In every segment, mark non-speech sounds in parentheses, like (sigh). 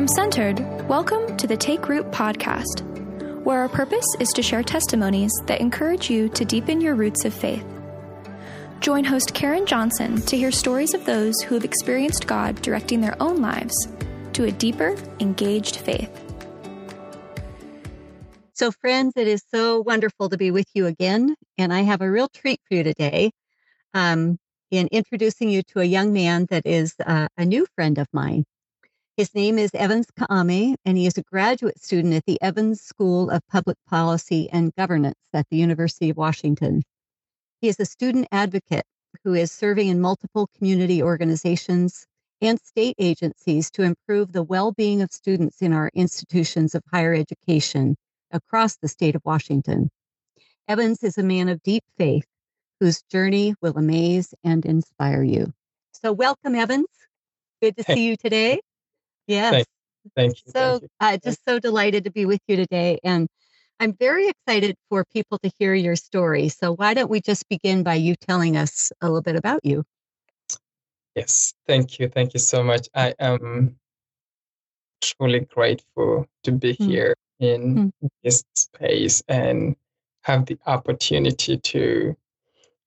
From Centered, welcome to the Take Root podcast, where our purpose is to share testimonies that encourage you to deepen your roots of faith. Join host Karen Johnson to hear stories of those who have experienced God directing their own lives to a deeper, engaged faith. So, friends, it is so wonderful to be with you again. And I have a real treat for you today um, in introducing you to a young man that is uh, a new friend of mine. His name is Evans Kaame, and he is a graduate student at the Evans School of Public Policy and Governance at the University of Washington. He is a student advocate who is serving in multiple community organizations and state agencies to improve the well being of students in our institutions of higher education across the state of Washington. Evans is a man of deep faith whose journey will amaze and inspire you. So, welcome, Evans. Good to see you today. Yes. Thank, thank you. So, thank you. uh, just so delighted to be with you today. And I'm very excited for people to hear your story. So, why don't we just begin by you telling us a little bit about you? Yes, thank you. Thank you so much. I am truly grateful to be Mm. here in Mm. this space and have the opportunity to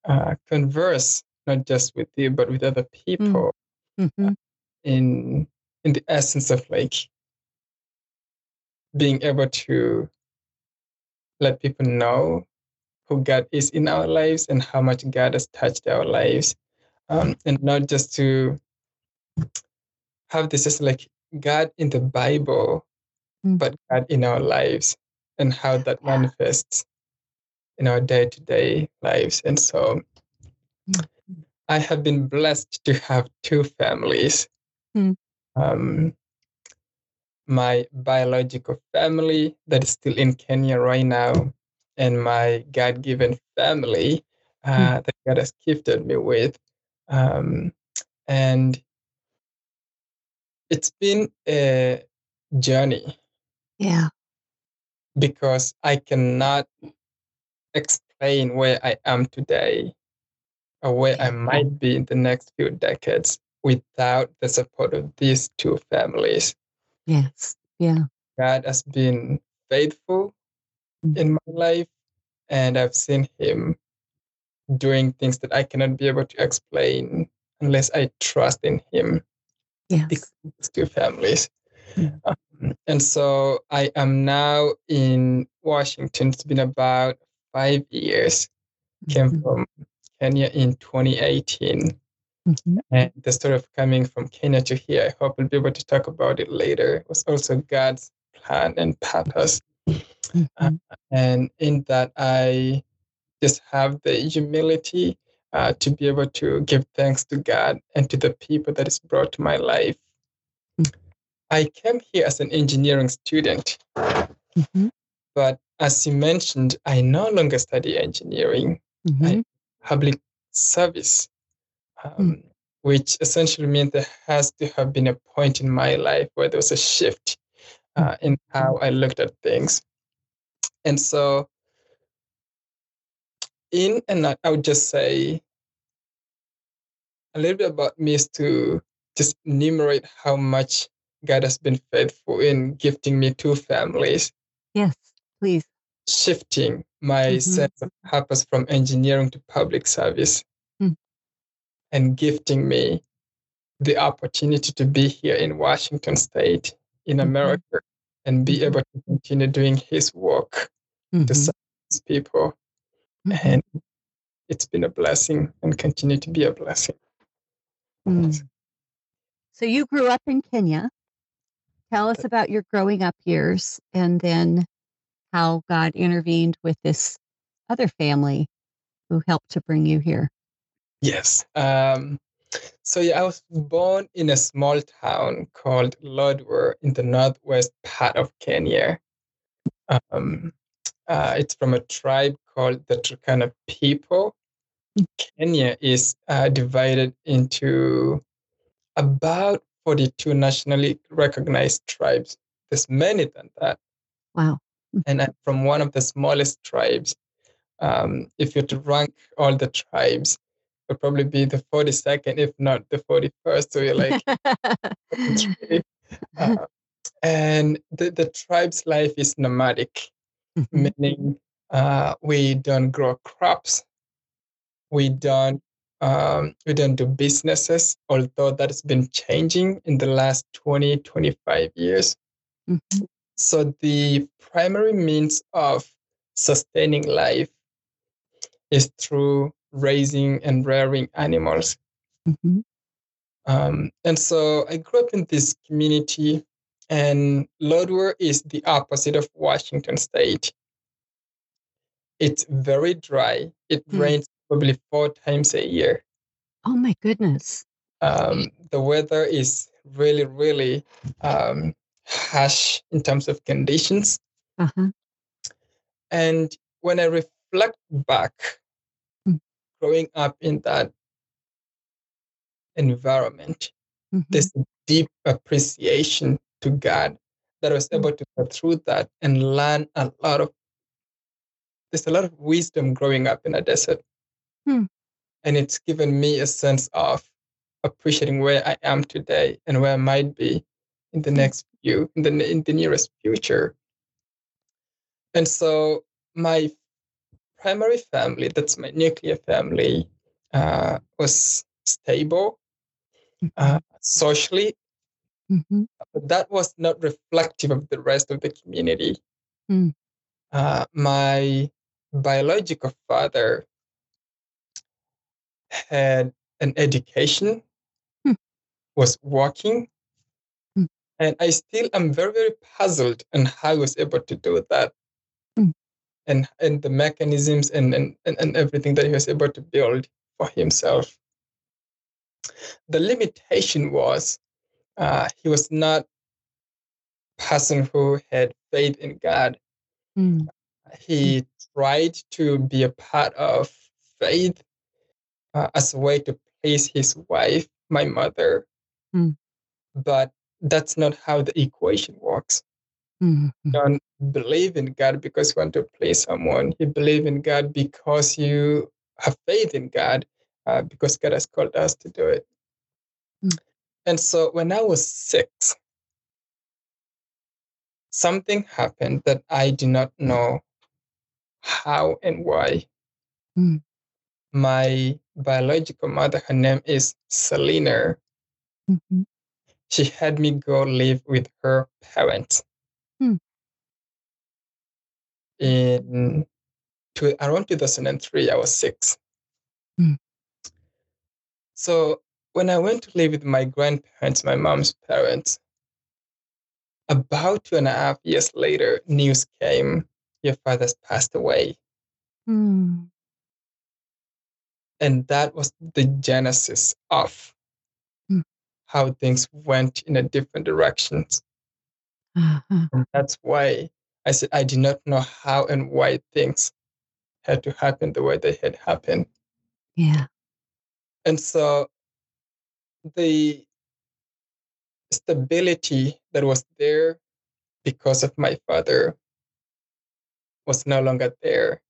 uh, converse not just with you but with other people Mhm. in in the essence of like being able to let people know who God is in our lives and how much God has touched our lives. Um, and not just to have this as like God in the Bible, Mm. but God in our lives and how that manifests in our day to day lives. And so Mm. I have been blessed to have two families. Mm. Um, my biological family that is still in Kenya right now, and my God given family uh, that God has gifted me with. Um, and it's been a journey Yeah. because I cannot explain where I am today or where I might be in the next few decades without the support of these two families. Yes. Yeah. God has been faithful Mm. in my life, and I've seen Him doing things that I cannot be able to explain unless I trust in Him. Yes. These two families. Mm. Um, and so I am now in Washington. It's been about five years. Came Mhm. from Kenya in 2018. Mhm. And the story of coming from Kenya to here, I hope we'll be able to talk about it later, It was also God's plan and purpose. Mhm. And in that, I just have the humility uh, to be able to give thanks to God and to the people that is brought to my life. Mm. I came here as an engineering student, Mhm. but as you mentioned, I no longer study engineering, Mhm. public service, um, which essentially means there has to have been a point in my life where there was a shift uh, in how I looked at things. And so, in and out, I would just say a little bit about me is to just enumerate how much God has been faithful in gifting me two families, Yes. Please. shifting my Mhm. sense of purpose from engineering to public service. And gifting me the opportunity to be here in Washington State, in Mhm. America, and be Mhm. able to continue doing His work to Mhm. serve His people. Mhm. And it's been a blessing and continue to be a blessing. Mm. So you grew up in Kenya. Tell us about your growing up years and then how God intervened with this other family who helped to bring you here. Yes. Um, so yeah, I was born in a small town called Lodwar in the northwest part of Kenya. Um, uh, it's from a tribe called the Turkana people. Kenya is uh, divided into about 42 nationally recognized tribes. There's many than that. Wow. and I'm from one of the smallest tribes. Um, if you're to rank all the tribes, it'll probably be the 42nd, if not the 41st. So you're like, (laughs) uh, and the, the tribe's life is nomadic, Mhm. meaning uh, we don't grow crops, we don't um, we don't do businesses, although that has been changing in the last 20, 25 years. Mhm. So the primary means of sustaining life is through raising and rearing animals. Mhm. Um, and so I grew up in this community, and Lodwar is the opposite of Washington State. It's very dry. It Hmm. rains probably four times a year. Oh my goodness. Um, the weather is really, really um, harsh in terms of conditions. Uh-huh. And when I reflect back. Growing up in that environment, Mhm. there's a deep appreciation to God that I was Mm. able to go through that and learn a lot of. There's a lot of wisdom growing up in a desert, Hmm. and it's given me a sense of appreciating where I am today and where I might be in the Hmm. next few, in the in the nearest future. And so my primary family, that's my nuclear family, uh, was stable uh, socially Mhm. but that was not reflective of the rest of the community. Mm. Uh, my biological father had an education, Hmm. was working, Hmm. and I still am very, very puzzled on how he was able to do that. And, and the mechanisms and, and, and, and everything that he was able to build for himself. The limitation was uh, he was not person who had faith in God. Mm. He tried to be a part of faith uh, as a way to please his wife, my mother. Mm. But that's not how the equation works. Mhm. You don't believe in God because you want to please someone. You believe in God because you have faith in God, uh, because God has called us to do it. Mm. And so when I was six, something happened that I do not know how and why. Mm. My biological mother, her name is Selena. Mhm. She had me go live with her parents Hmm. In to, around 2003. I was six. Hmm. So when I went to live with my grandparents, my mom's parents, about two and a half years later, news came your father's passed away. Mm. And that was the genesis of Hmm. how things went in a different directions. Uh-huh. That's why I said I did not know how and why things had to happen the way they had happened. Yeah. And so the stability that was there because of my father was no longer there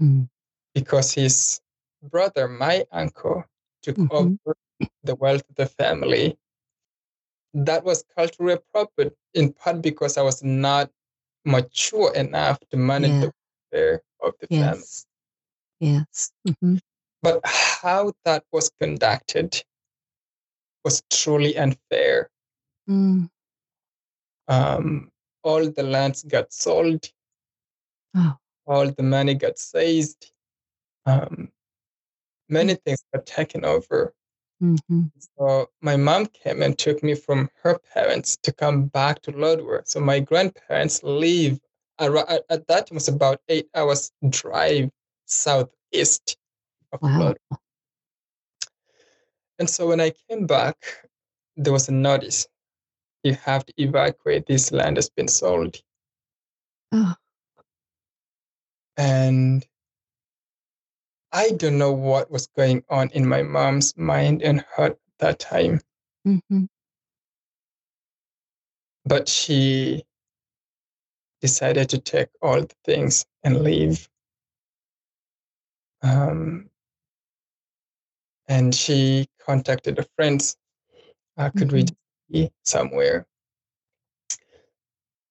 Mm. because his brother, my uncle, took Mhm. over the wealth of the family. That was culturally appropriate, in part because I was not mature enough to manage Yeah. the welfare of the family. Yes. Yes. Mhm. But how that was conducted was truly unfair. Mm. Um, all the lands got sold, Oh. all the money got seized, um, many things got taken over. Mhm. So my mom came and took me from her parents to come back to Lodwar. So my grandparents live at, at that time was about eight hours drive southeast of Wow. Lodwar. And so when I came back, there was a notice: you have to evacuate. This land has been sold. Oh. And I don't know what was going on in my mom's mind and heart at that time, Mhm. but she decided to take all the things and leave. Um, and she contacted her friends. Uh, could we Mhm. just be somewhere?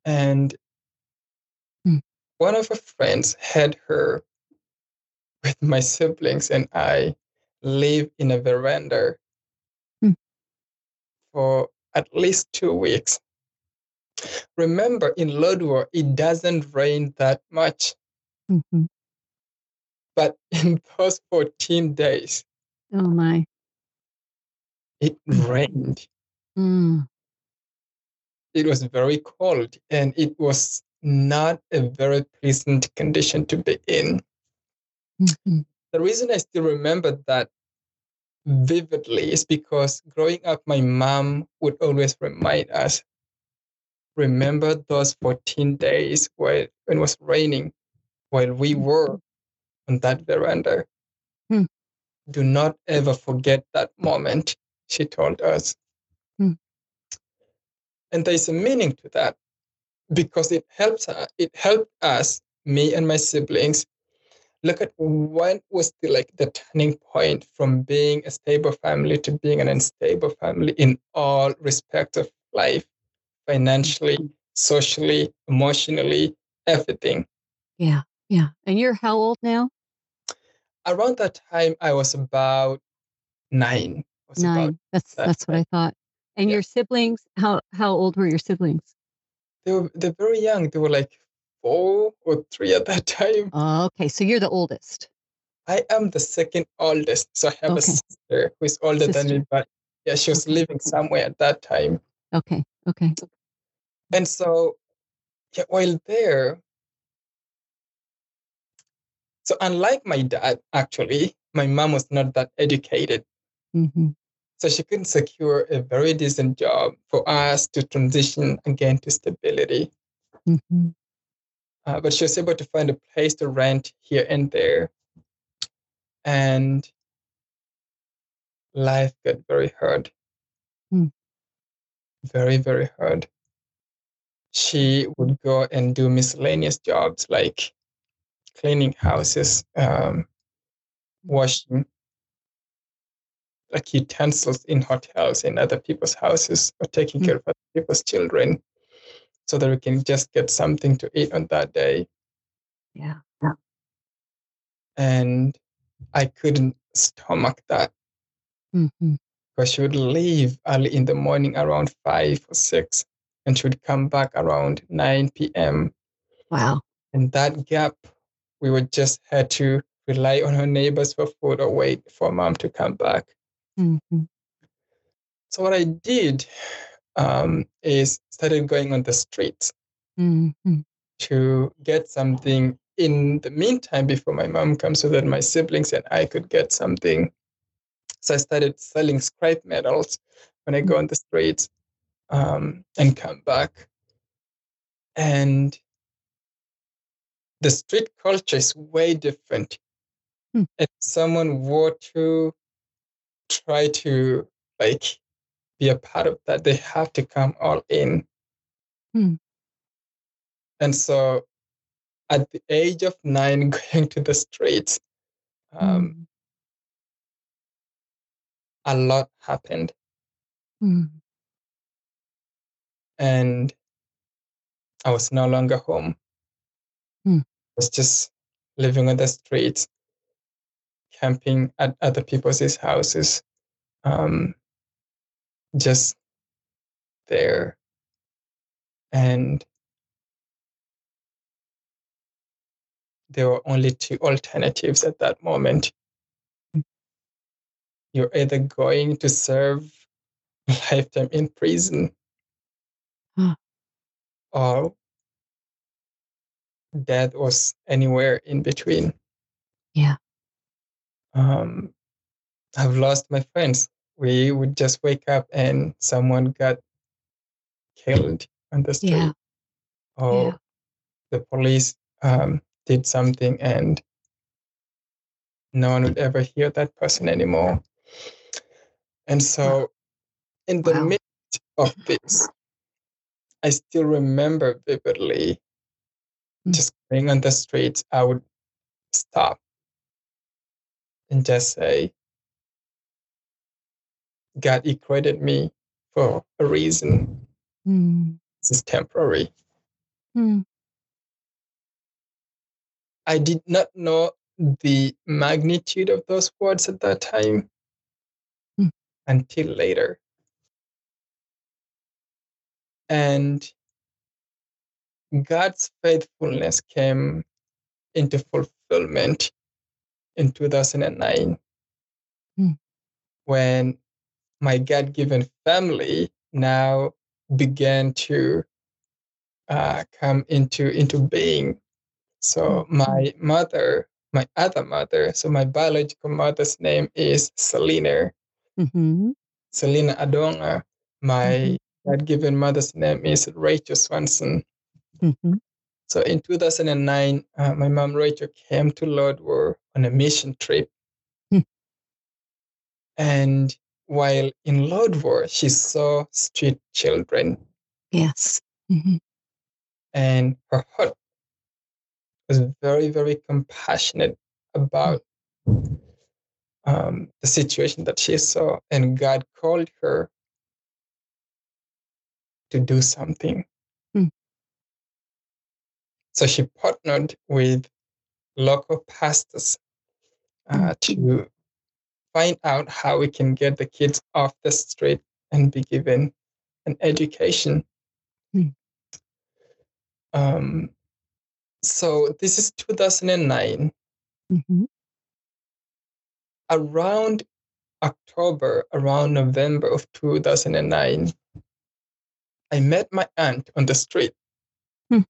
And Hmm. one of her friends had her (laughs) with my siblings and I live in a veranda Hmm. for at least two weeks. Remember, in Lodwar, it doesn't rain that much, Mhm. but in those 14 days, Oh my. it rained. Mm. It was very cold and it was not a very pleasant condition to be in. Mhm. The reason I still remember that vividly is because growing up, my mom would always remind us remember those 14 days where, when it was raining while we were on that veranda. Hmm. Do not ever forget that moment, she told us. Hmm. And there's a meaning to that because it helps uh, it helped us, me and my siblings, look at when was the like the turning point from being a stable family to being an unstable family in all respects of life financially socially emotionally everything Yeah. Yeah. And you're how old now? around that time i was about nine was about- Nine. That's that that's what I thought. And Yeah. your siblings, how how old were your siblings? they were they're very young they were like four or three at that time okay. So you're the oldest. i am the second oldest so i have a sister who is older than me but yeah she was Okay. living somewhere at that time Okay. Okay. And so, yeah, while there, so unlike my dad, actually, my mom was not that educated. hmm So she couldn't secure a very decent job for us to transition again to stability. hmm Uh, but she was able to find a place to rent here and there. And life got very hard. Hmm. Very, very hard. She would go and do miscellaneous jobs like cleaning houses, um, washing like utensils in hotels in other people's houses or taking Mm. care of other people's children so that we can just get something to eat on that day. Yeah. And I couldn't stomach that hmm because she would leave early in the morning around five or six and she would come back around 9 p.m. Wow. And that gap, we would just had to rely on her neighbors for food or wait for mom to come back. hmm So what I did um, is started going on the streets hmm to get something in the meantime before my mom comes so that my siblings and I could get something. So I started selling scrap metals when I go on the streets um, and come back. And the street culture is way different. Hmm. If someone were to try to like be a part of that, they have to come all in. Hmm. And so at the age of nine, (laughs) going to the streets, um, Mm. a lot happened. Mm. And I was no longer home. Hmm. I was just living on the streets, camping at other people's houses, um, just there. And there were only two alternatives at that moment. You're either going to serve a (laughs) lifetime in prison Huh. or death was anywhere in between. Yeah. Um, I've lost my friends. We would just wake up and someone got killed on the street, Yeah. or Yeah. the police um, did something and no one would ever hear that person anymore. And so, in the Wow. midst of this, I still remember vividly Mm. just going on the streets, I would stop and just say, God equated me for a reason. Mm. This is temporary. Hmm. I did not know the magnitude of those words at that time Hmm. until later. And God's faithfulness came into fulfillment in 2009 Hmm. when my God given family now began to uh, come into, into being. So, my mother, my other mother, so my biological mother's name is Selena, hmm Selena Adonga. My God given mother's name is Rachel Swanson. hmm So in 2009, uh, my mom Rachel came to Lodwar on a mission trip. Hmm. And while in Lodwar, she saw street children, Yes. hmm and her heart was very, very compassionate about um, the situation that she saw. And God called her to do something. Hmm. So she partnered with local pastors uh, to find out how we can get the kids off the street and be given an education. Hmm. Um, so this is 2009. hmm Around October, around November of 2009, I met my aunt on the street. Hmm.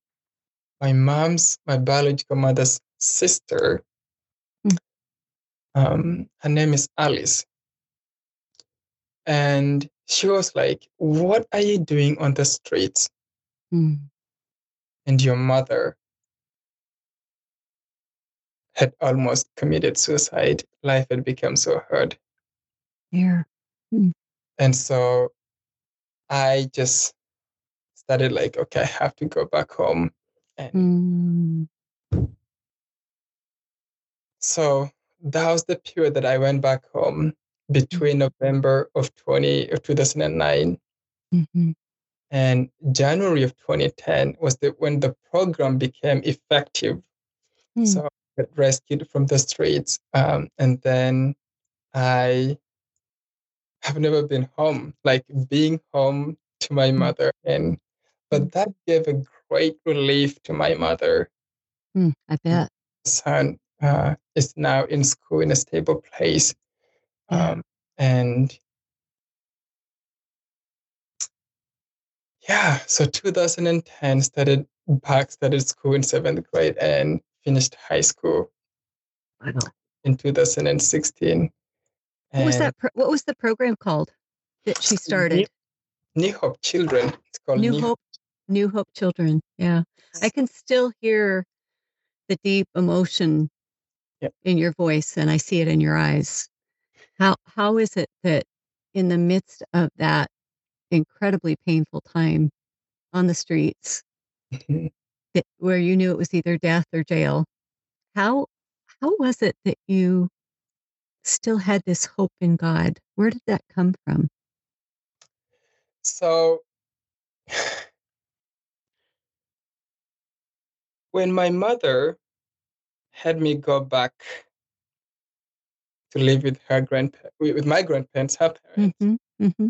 My mom's, my biological mother's sister. Um, her name is Alice. And she was like, What are you doing on the streets? Mm. And your mother had almost committed suicide. Life had become so hard. Here. And so I just started like, okay, I have to go back home. And Mm. so that was the period that I went back home between November of 20 of 2009 hmm and January of 2010 was the when the program became effective. Hmm. So I got rescued from the streets. Um, and then I have never been home, like being home to my mother. And but that gave a great relief to my mother. Mm. I bet. Son uh, is now in school in a stable place. Yeah. Um, and yeah, so 2010 started back, started school in seventh grade and finished high school Wow. in 2016. What was that? Pro- what was the program called that she started? New Hope Children. It's called New Hope. New Hope Children. Yeah, I can still hear the deep emotion Yep. in your voice, and I see it in your eyes. How how is it that in the midst of that incredibly painful time on the streets, (laughs) that, where you knew it was either death or jail, how how was it that you still had this hope in God? Where did that come from? So (sighs) when my mother had me go back to live with her grandpa with my grandparents, her parents, hmm hmm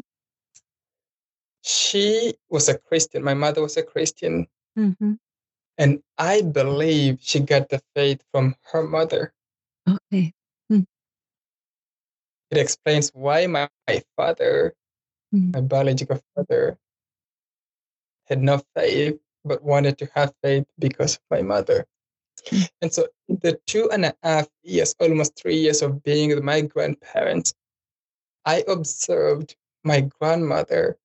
she was a Christian. My mother was a Christian. hmm And I believe she got the faith from her mother. Okay. It explains why my, my father, Mm. my biological father, had no faith but wanted to have faith because of my mother. Mm. And so, the two and a half years, almost three years of being with my grandparents, I observed my grandmother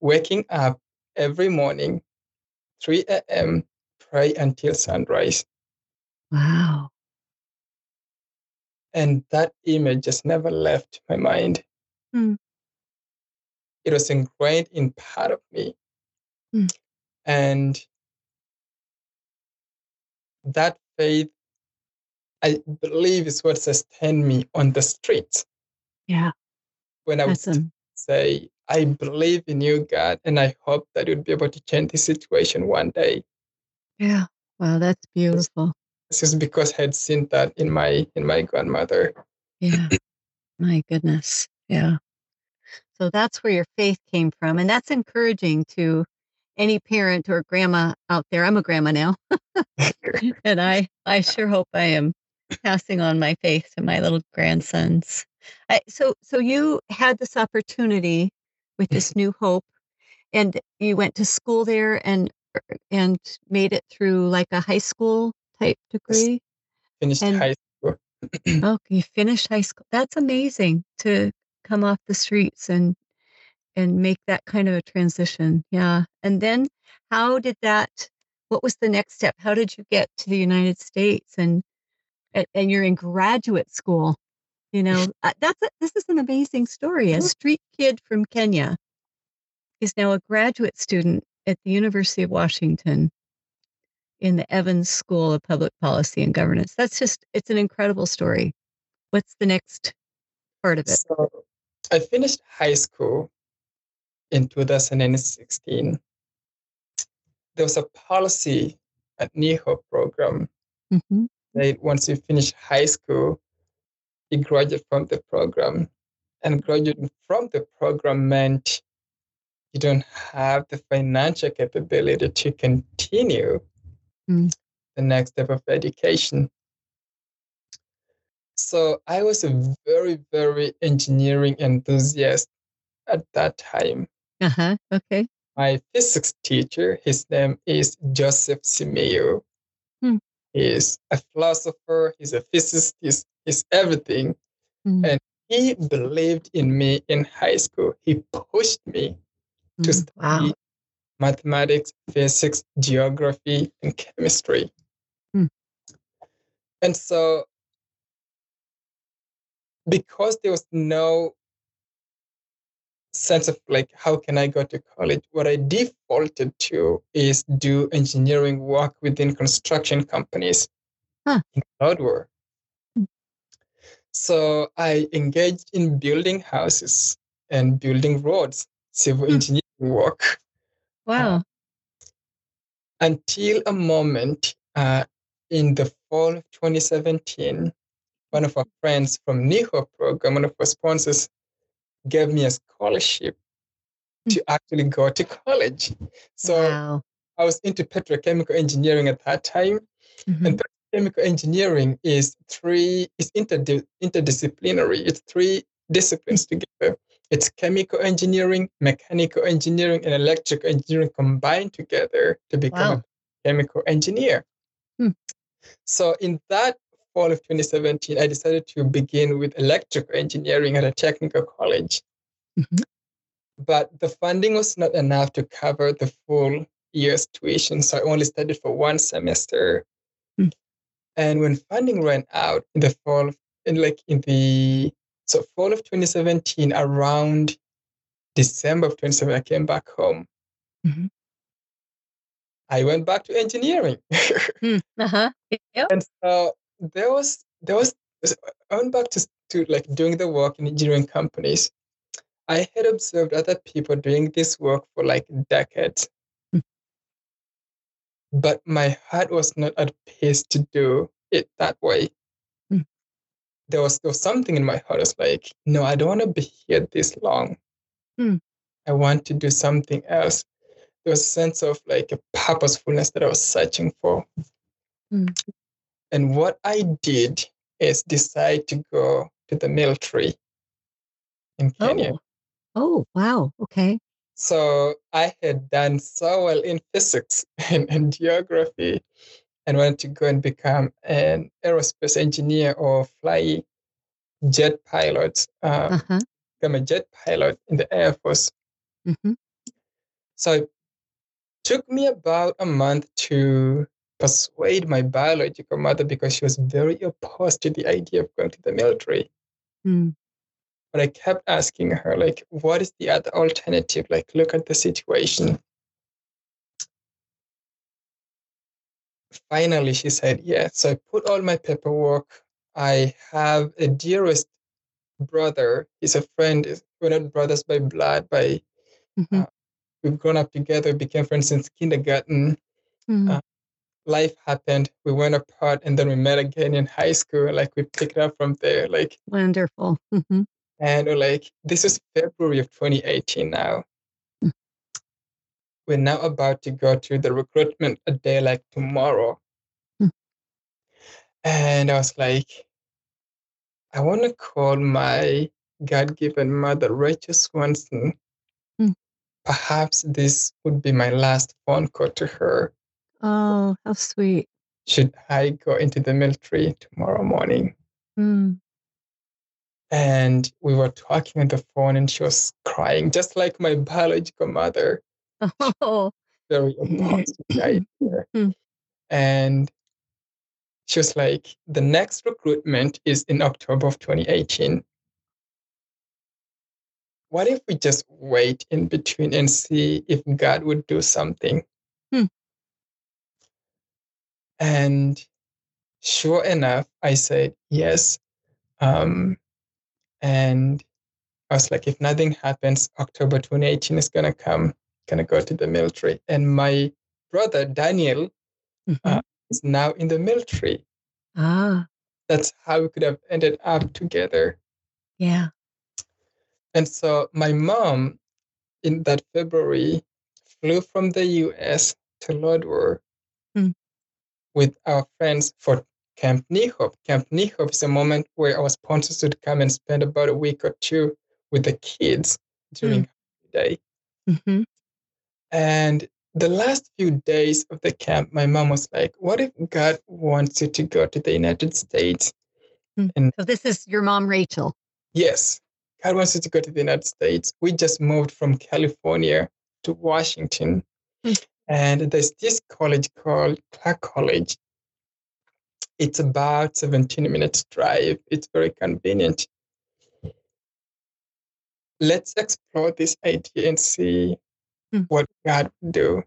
waking up every morning, 3 a.m., pray until sunrise. Wow. And that image just never left my mind. Mm. It was ingrained in part of me. Mm. And that faith, I believe, is what sustained me on the streets Yeah. when I was That's um say, I believe in you, God, and I hope that you'd be able to change the situation one day. Yeah. Wow, that's beautiful. This is because I had seen that in my in my grandmother. Yeah. My goodness. Yeah. So that's where your faith came from. And that's encouraging to any parent or grandma out there. I'm a grandma now. (laughs) and I I sure hope I am passing on my faith to my little grandsons. I, so so you had this opportunity with mm-hmm. this new hope and you went to school there and and made it through like a high school type degree Finished And- high school. (clears throat) oh you finished high school that's amazing to come off the streets and and make that kind of a transition yeah. And then how did that what was the next step? How did you get to the united states and and, you're in graduate school you know? (laughs) Uh, that's a, this is an amazing story. A street kid from kenya is now a graduate student at the university of washington in the evans school of public policy and governance. That's just it's an incredible story. What's the next part of it? So I finished high school in 2016. There was a policy at New Hope program Mhm. that once you finish high school, you graduate from the program. And graduating from the program meant you don't have the financial capability to continue Mm. the next step of education. So I was a very, very engineering enthusiast at that time. Uh-huh okay My physics teacher, his name is Joseph Simeo. Hmm. He's a philosopher, he's a physicist, he's, he's everything. Mm. And he believed in me in high school. He pushed me to Mm, study wow mathematics, physics, geography, and chemistry. Hmm. And so, because there was no sense of like, how can I go to college? What I defaulted to is do engineering work within construction companies Huh. in Lodwar. Hmm. So I engaged in building houses and building roads, civil Hmm. engineering work wow until a moment uh, in the fall of 2017, one of our friends from New Hope program, one of our sponsors, gave me a scholarship to actually go to college. So wow I was into petrochemical engineering at that time. Mhm. And petrochemical engineering is three, it's interdi- interdisciplinary. It's three disciplines together. It's chemical engineering, mechanical engineering, and electrical engineering combined together to become Wow. a chemical engineer. Hmm. So in that fall of 2017, I decided to begin with electrical engineering at a technical college. Mhm. But the funding was not enough to cover the full year's tuition. So I only studied for one semester. Hmm. And when funding ran out in the fall, in like in the so fall of 2017, around December of 2017, I came back home. Mhm. I went back to engineering. (laughs) Hmm. uh-huh yep and so there was there was I went back to, to like doing the work in engineering companies. I had observed other people doing this work for like decades. Hmm. But my heart was not at peace to do it that way. Hmm. There was there was something in my heart was like, no, I don't want to be here this long. Hmm. I want to do something else. There was a sense of like a purposefulness that I was searching for. Hmm. And what I did is decide to go to the military in Kenya. oh. Oh wow. Okay. So I had done so well in physics (laughs) and, and geography and wanted to go and become an aerospace engineer or fly jet pilot, um, uh-huh. become a jet pilot in the Air Force. hmm So it took me about a month to persuade my biological mother because she was very opposed to the idea of going to the military. Mm. But I kept asking her, like, what is the other alternative? Like, look at the situation. Finally, she said, yes. So I put all my paperwork. I have a dearest brother. He's a friend. We're not brothers by blood, by Mm-hmm. Uh, we've grown up together, became friends since kindergarten. Mm. Uh, life happened. We went apart, and then we met again in high school. Like we picked up from there. Like Wonderful. hmm and like this is February of 2018 now. Mm. We're now about to go to the recruitment a day like tomorrow. Mm. And I was like, I want to call my God given mother, Rachel Swanson. Mm. Perhaps this would be my last phone call to her. Oh, how sweet. Should I go into the military tomorrow morning? Mm. And we were talking on the phone, and she was crying, just like my biological mother. Oh, (laughs) very the (laughs) idea. Hmm. And she was like, the next recruitment is in October of 2018. What if we just wait in between and see if God would do something? And sure enough, I said yes. Um, and I was like, if nothing happens, October 2018 is going to come, going to go to the military. And my brother, Daniel, Mhm. Uh, is now in the military. ah, That's how we could have ended up together. yeah. And so my mom, in that February, flew from the US to Lodwar. With our friends for Camp New Hope. Camp New Hope is a moment where our sponsors would come and spend about a week or two with the kids during the day. hmm And the last few days of the camp, my mom was like, What if God wants you to go to the United States? So this is your mom, Rachel. Yes, God wants you to go to the United States. We just moved from California to Washington. Hmm. And there's this college called Clark College. It's about 17 minutes drive. It's very convenient. Let's explore this idea and see Hmm. what God would do.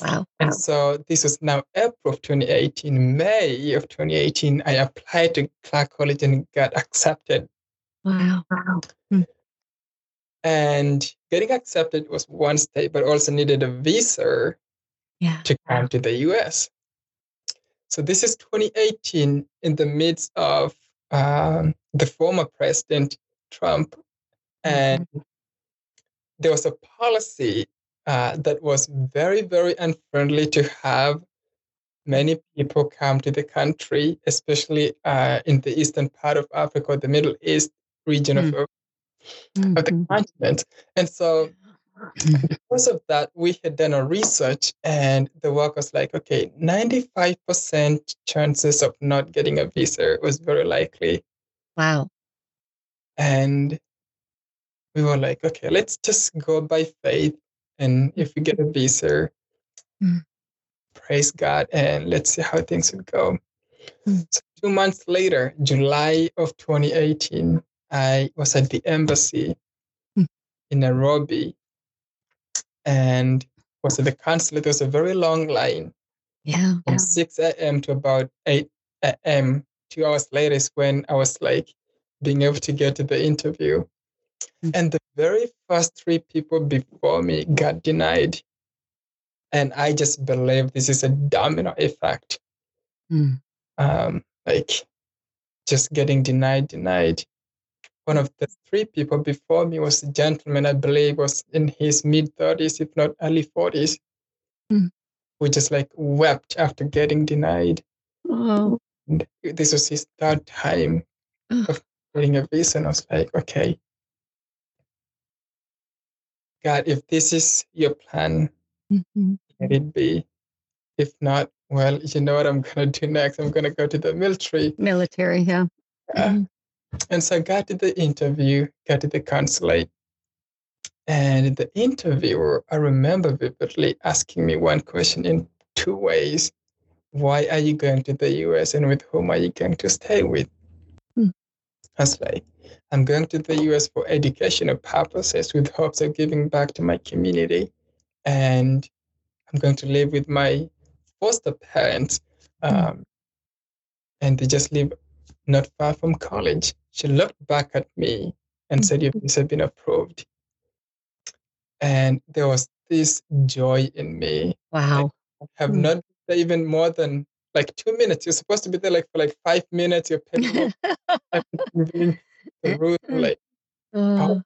Wow. And so this was now April of 2018. May of 2018, I applied to Clark College and got accepted. Wow. Wow. And getting accepted was one step, but also needed a visa Yeah. to come to the US. So this is 2018 in the midst of um, the former president Trump, and there was a policy uh, that was very, very unfriendly to have many people come to the country, especially uh, in the eastern part of Africa, the Middle East region of, of the continent. And so because of that, we had done a research, and the work was like, okay, 95% chances of not getting a visa was very likely. Wow. And we were like, okay, let's just go by faith. And if we get a visa, Mm. praise God, and let's see how things would go. Mm. So, two months later, July of 2018, I was at the embassy Mm. in Nairobi and was at the consulate. There was a very long line Yeah. from 6 a.m. to about 8 a.m. Two hours later is when I was like being able to get to the interview. Mm. And the very first three people before me got denied. And I just believe this is a domino effect. Mm. Um, like just getting denied, denied. One of the three people before me was a gentleman, I believe was in his mid 30s, if not early 40s, Mm. who just like wept after getting denied. Oh. And this was his third time Ugh. of getting a visa. And I was like, okay, God, if this is your plan, Mhm. let it be. If not, well, you know what I'm going to do next? I'm going to go to the military. Military. Yeah. Uh, Mhm. And so I got to the interview, got to the consulate. And the interviewer, I remember vividly asking me one question in two ways. Why are you going to the US and with whom are you going to stay with? Hmm. I was like, I'm going to the US for educational purposes with hopes of giving back to my community. And I'm going to live with my foster parents. Um, And they just live not far from college. She looked back at me and said, Your visa has been approved. And there was this joy in me. Wow. I have mm. not even more than like two minutes. You're supposed to be there like for like five minutes. You're (laughs) picking the (laughs) route like uh.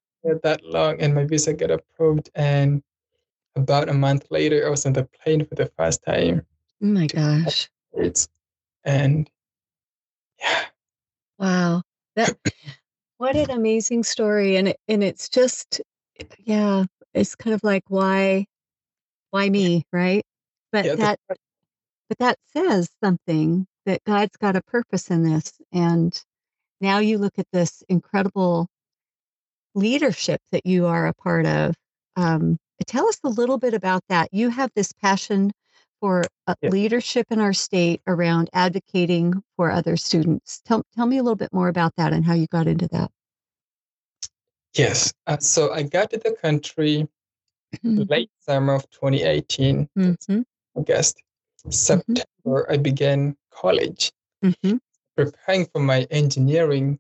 that long, and my visa got approved. And about a month later, I was on the plane for the first time. Oh my gosh! It's and yeah. Wow. That what an amazing story. And it, and it's just yeah, it's kind of like why why me, right? But yeah, that but that says something that God's got a purpose in this. And now you look at this incredible leadership that you are a part of. Um, tell us a little bit about that. You have this passion for uh, yeah. leadership in our state around advocating for other students. Tell, tell me a little bit more about that and how you got into that. Yes. Uh, so I got to the country mm-hmm. late summer of 2018, mm-hmm. I guess. Mm-hmm. September, mm-hmm. I began college, mm-hmm. preparing for my engineering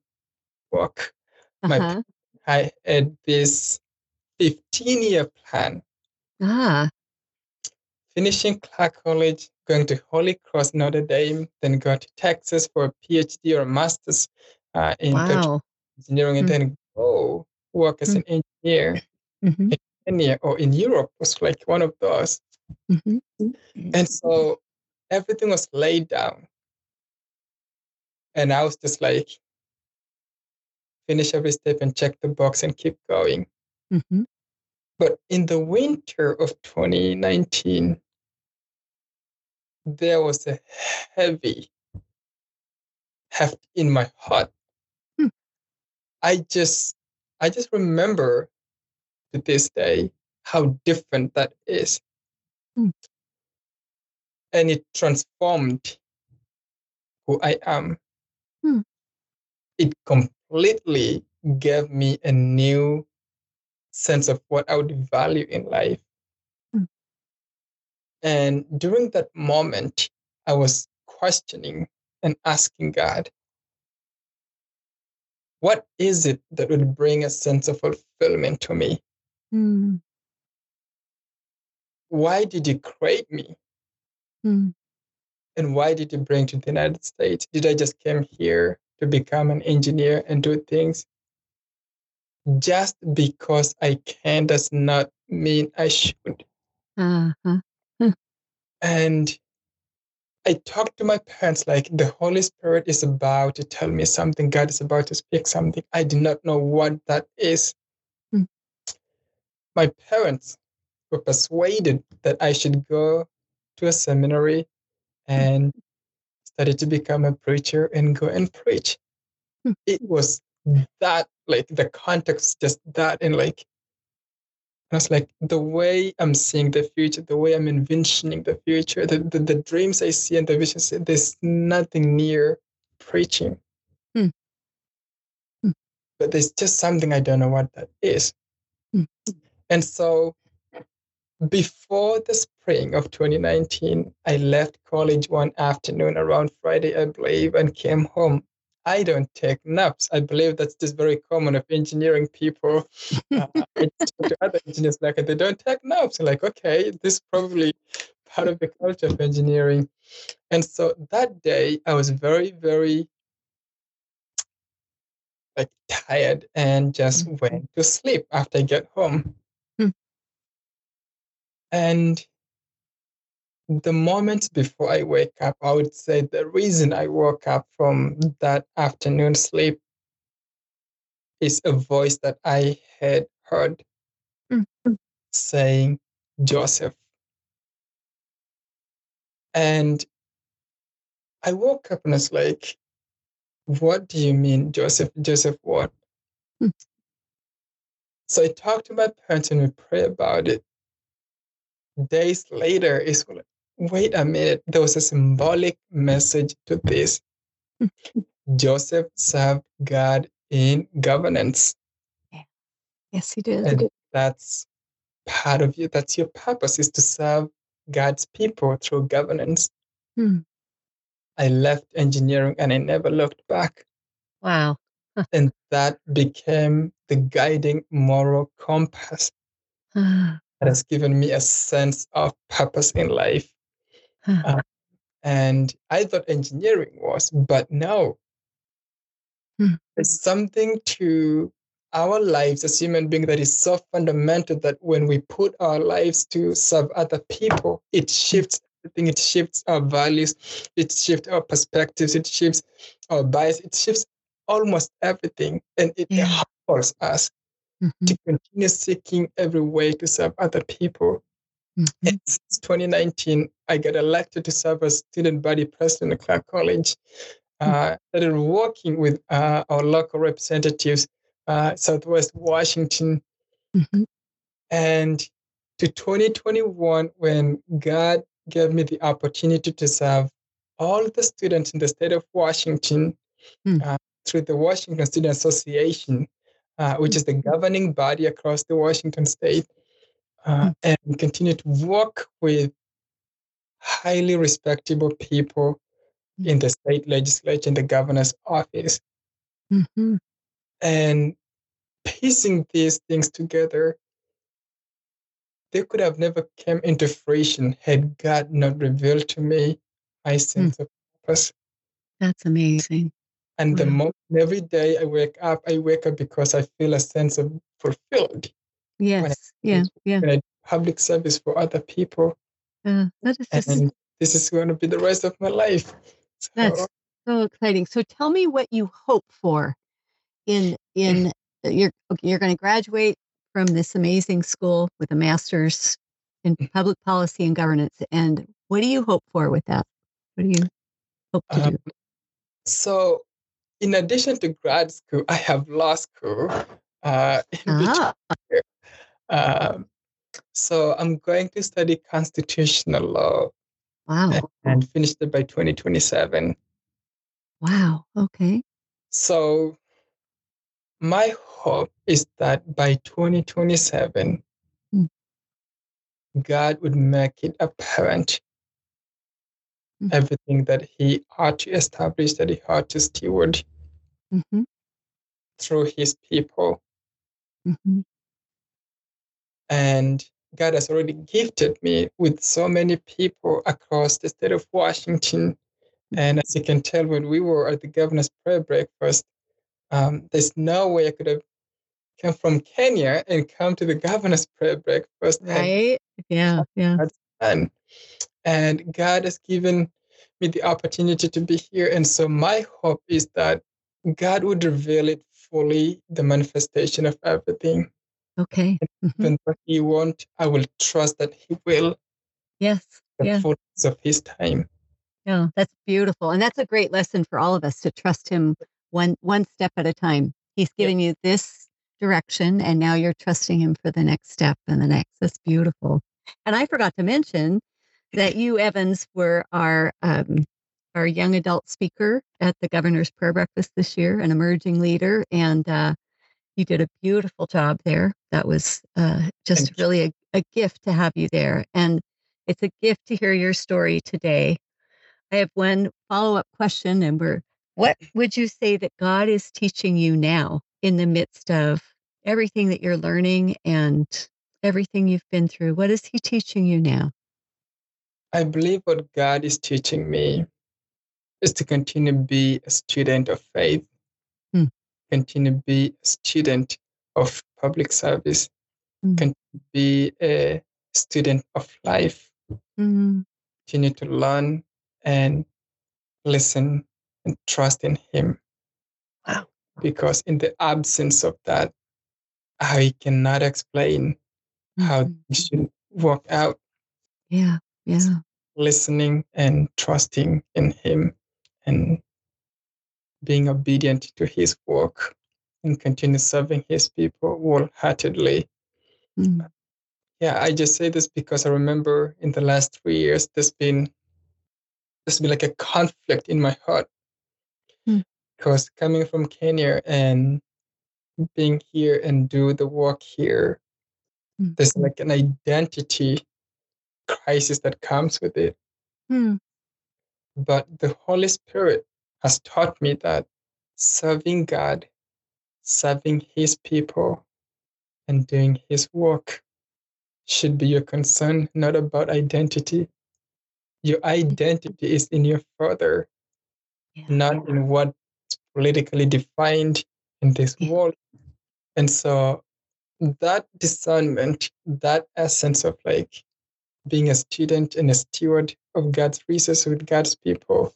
work. Uh-huh. My, I had this 15 year plan. Ah finishing Clark College, going to Holy Cross Notre Dame, then go to Texas for a PhD or a master's uh, in wow. engineering, and mm-hmm. then go work as mm-hmm. an engineer mm-hmm. in Kenya or in Europe was like one of those. Mm-hmm. And so everything was laid down. And I was just like, finish every step and check the box and keep going. Mm-hmm. But in the winter of 2019, there was a heavy heft in my heart. Hmm. I just I just remember to this day how different that is. Hmm. And it transformed who I am. Hmm. It completely gave me a new sense of what I would value in life. And during that moment, I was questioning and asking God, what is it that would bring a sense of fulfillment to me? Mm. Why did you create me? Mm. And why did you bring to the United States? Did I just came here to become an engineer and do things? Just because I can does not mean I should. Uh-huh. And I talked to my parents like the Holy Spirit is about to tell me something, God is about to speak something. I did not know what that is. Mm. My parents were persuaded that I should go to a seminary and study to become a preacher and go and preach. Mm. It was that, like the context, just that, and like I was like, the way I'm seeing the future, the way I'm envisioning the future, the, the, the dreams I see and the visions, there's nothing near preaching. Hmm. But there's just something I don't know what that is. Hmm. And so before the spring of 2019, I left college one afternoon around Friday, I believe, and came home I don't take naps. I believe that's just very common of engineering people. Uh, (laughs) I talk to other engineers like they don't take naps. Like, okay, this is probably part of the culture of engineering. And so that day, I was very, very like tired and just mm-hmm. went to sleep after I get home. Hmm. And the moment before I wake up, I would say the reason I woke up from that afternoon sleep is a voice that I had heard mm-hmm. saying, Joseph. And I woke up and was like, What do you mean, Joseph? Joseph, what? Mm-hmm. So I talked to my parents and we pray about it. Days later, it's wait a minute, there was a symbolic message to this. (laughs) Joseph served God in governance. Yeah. Yes, he did. And that's part of you. That's your purpose is to serve God's people through governance. Hmm. I left engineering and I never looked back. Wow. (laughs) and that became the guiding moral compass (sighs) that has given me a sense of purpose in life. Uh, and I thought engineering was, but no. Hmm. There's something to our lives as human beings that is so fundamental that when we put our lives to serve other people, it shifts everything. It shifts our values, it shifts our perspectives, it shifts our bias, it shifts almost everything. And it Yeah. humbles us Mhm, to continue seeking every way to serve other people. mhm. And since 2019, I got elected to serve as student body president at Clark College. Uh, started working with uh, our local representatives, uh, Southwest Washington, Mhm. and to 2021, when God gave me the opportunity to serve all the students in the state of Washington Hmm. uh, through the Washington Student Association, uh, which is the governing body across the Washington state, uh, and continue to work with highly respectable people in the state legislature and the governor's office. Mhm. And piecing these things together, they could have never came into fruition had God not revealed to me my sense of purpose. That's amazing. And the Wow. moment every day I wake up, I wake up because I feel a sense of fulfilled Yes. Yeah. Yeah. I do public service for other people. Uh, that is just And this is going to be the rest of my life. (laughs) So, That's so exciting. So tell me what you hope for in in you're okay, you're going to graduate from this amazing school with a master's in public policy and governance and what do you hope for with that? What do you hope to Um, do? so in addition to grad school, I have law school. Uh, (laughs) between. Ah, Um, so I'm going to study constitutional law wow. and finish it by 2027. Wow. Okay. So my hope is that by 2027, Mm. God would make it apparent Mm. everything that He ought to establish, that He ought to steward hmm through His people. hmm And God has already gifted me with so many people across the state of Washington. And as you can tell, when we were at the governor's prayer breakfast, um, there's no way I could have come from Kenya and come to the governor's prayer breakfast. and Right? Yeah. Yeah. done. And God has given me the opportunity to be here. And so my hope is that God would reveal it fully, the manifestation of everything. Okay. Mhm. Even what He won't, I will trust that He will, Yes. the Yeah. fullness of His time. Yeah. That's beautiful. And that's a great lesson for all of us to trust him one one step at a time. He's Yeah. you this direction and now you're trusting him for the next step and the next. That's beautiful. And I forgot to mention that you, Evans, were our um, our young adult speaker at the governor's prayer breakfast this year, an emerging leader, and uh, you did a beautiful job there. That was uh, just Thank you. really a, a gift to have you there, and it's a gift to hear your story today. I have one follow up question, and we're what would you say that God is teaching you now in the midst of everything that you're learning and everything you've been through? What is He teaching you now? I believe what God is teaching me is to continue to be a student of faith. Continue to be a student of public service, Hmm. continue to be a student of life, Mm, continue to learn and listen and trust in Him. Wow. Because in the absence of that, I cannot explain how mhm. things should work out. Yeah, yeah. listening and trusting in him and being obedient to his work and continue serving his people wholeheartedly. Mm, Yeah, I just say this because I remember in the last three years there's been there's been like a conflict in my heart. Hmm. Because coming from Kenya and being here and do the work here, Mm. there's like an identity crisis that comes with it. mm, But the Holy Spirit has taught me that serving God serving His people and doing His work should be your concern, not about identity. Your identity is in your Father, yeah. not in what's politically defined in this yeah. world. And so that discernment, that essence of like being a student and a steward of God's resources with God's people,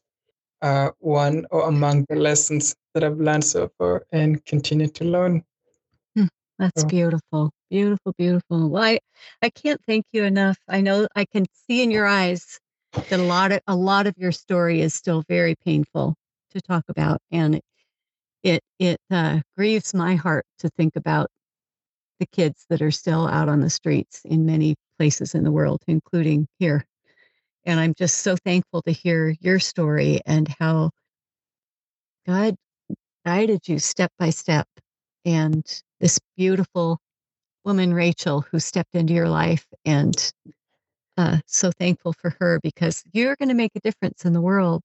uh, one or among the lessons that I've learned so far and continue to learn. Hmm, that's so. beautiful, beautiful, beautiful. Well, I, I can't thank you enough. I know I can see in your eyes that a lot of a lot of your story is still very painful to talk about, and it it, it uh, grieves my heart to think about the kids that are still out on the streets in many places in the world, including here. And I'm just so thankful to hear your story and how God guided you step by step. And this beautiful woman, Rachel, who stepped into your life. And uh, so thankful for her because you're going to make a difference in the world.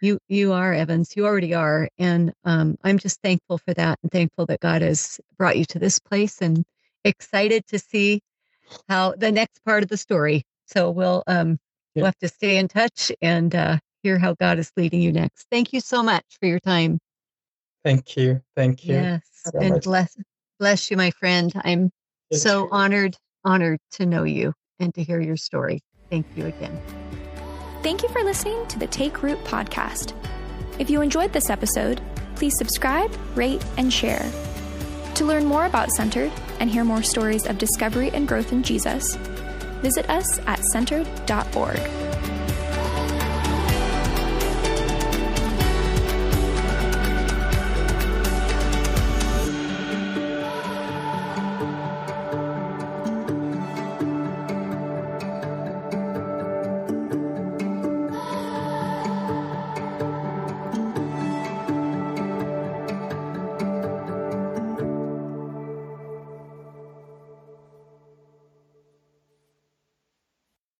You you are Evans. You already are, and um, I'm just thankful for that, and thankful that God has brought you to this place, and excited to see how the next part of the story. So we'll um, yeah. we'll have to stay in touch and uh, hear how God is leading you next. Thank you so much for your time. Thank you. Thank you. Yes, so and much. bless bless you, my friend. I'm yes. so honored honored to know you and to hear your story. Thank you again. Thank you for listening to the Take Root podcast. If you enjoyed this episode, please subscribe, rate, and share. To learn more about Centered and hear more stories of discovery and growth in Jesus, visit us at centered.org.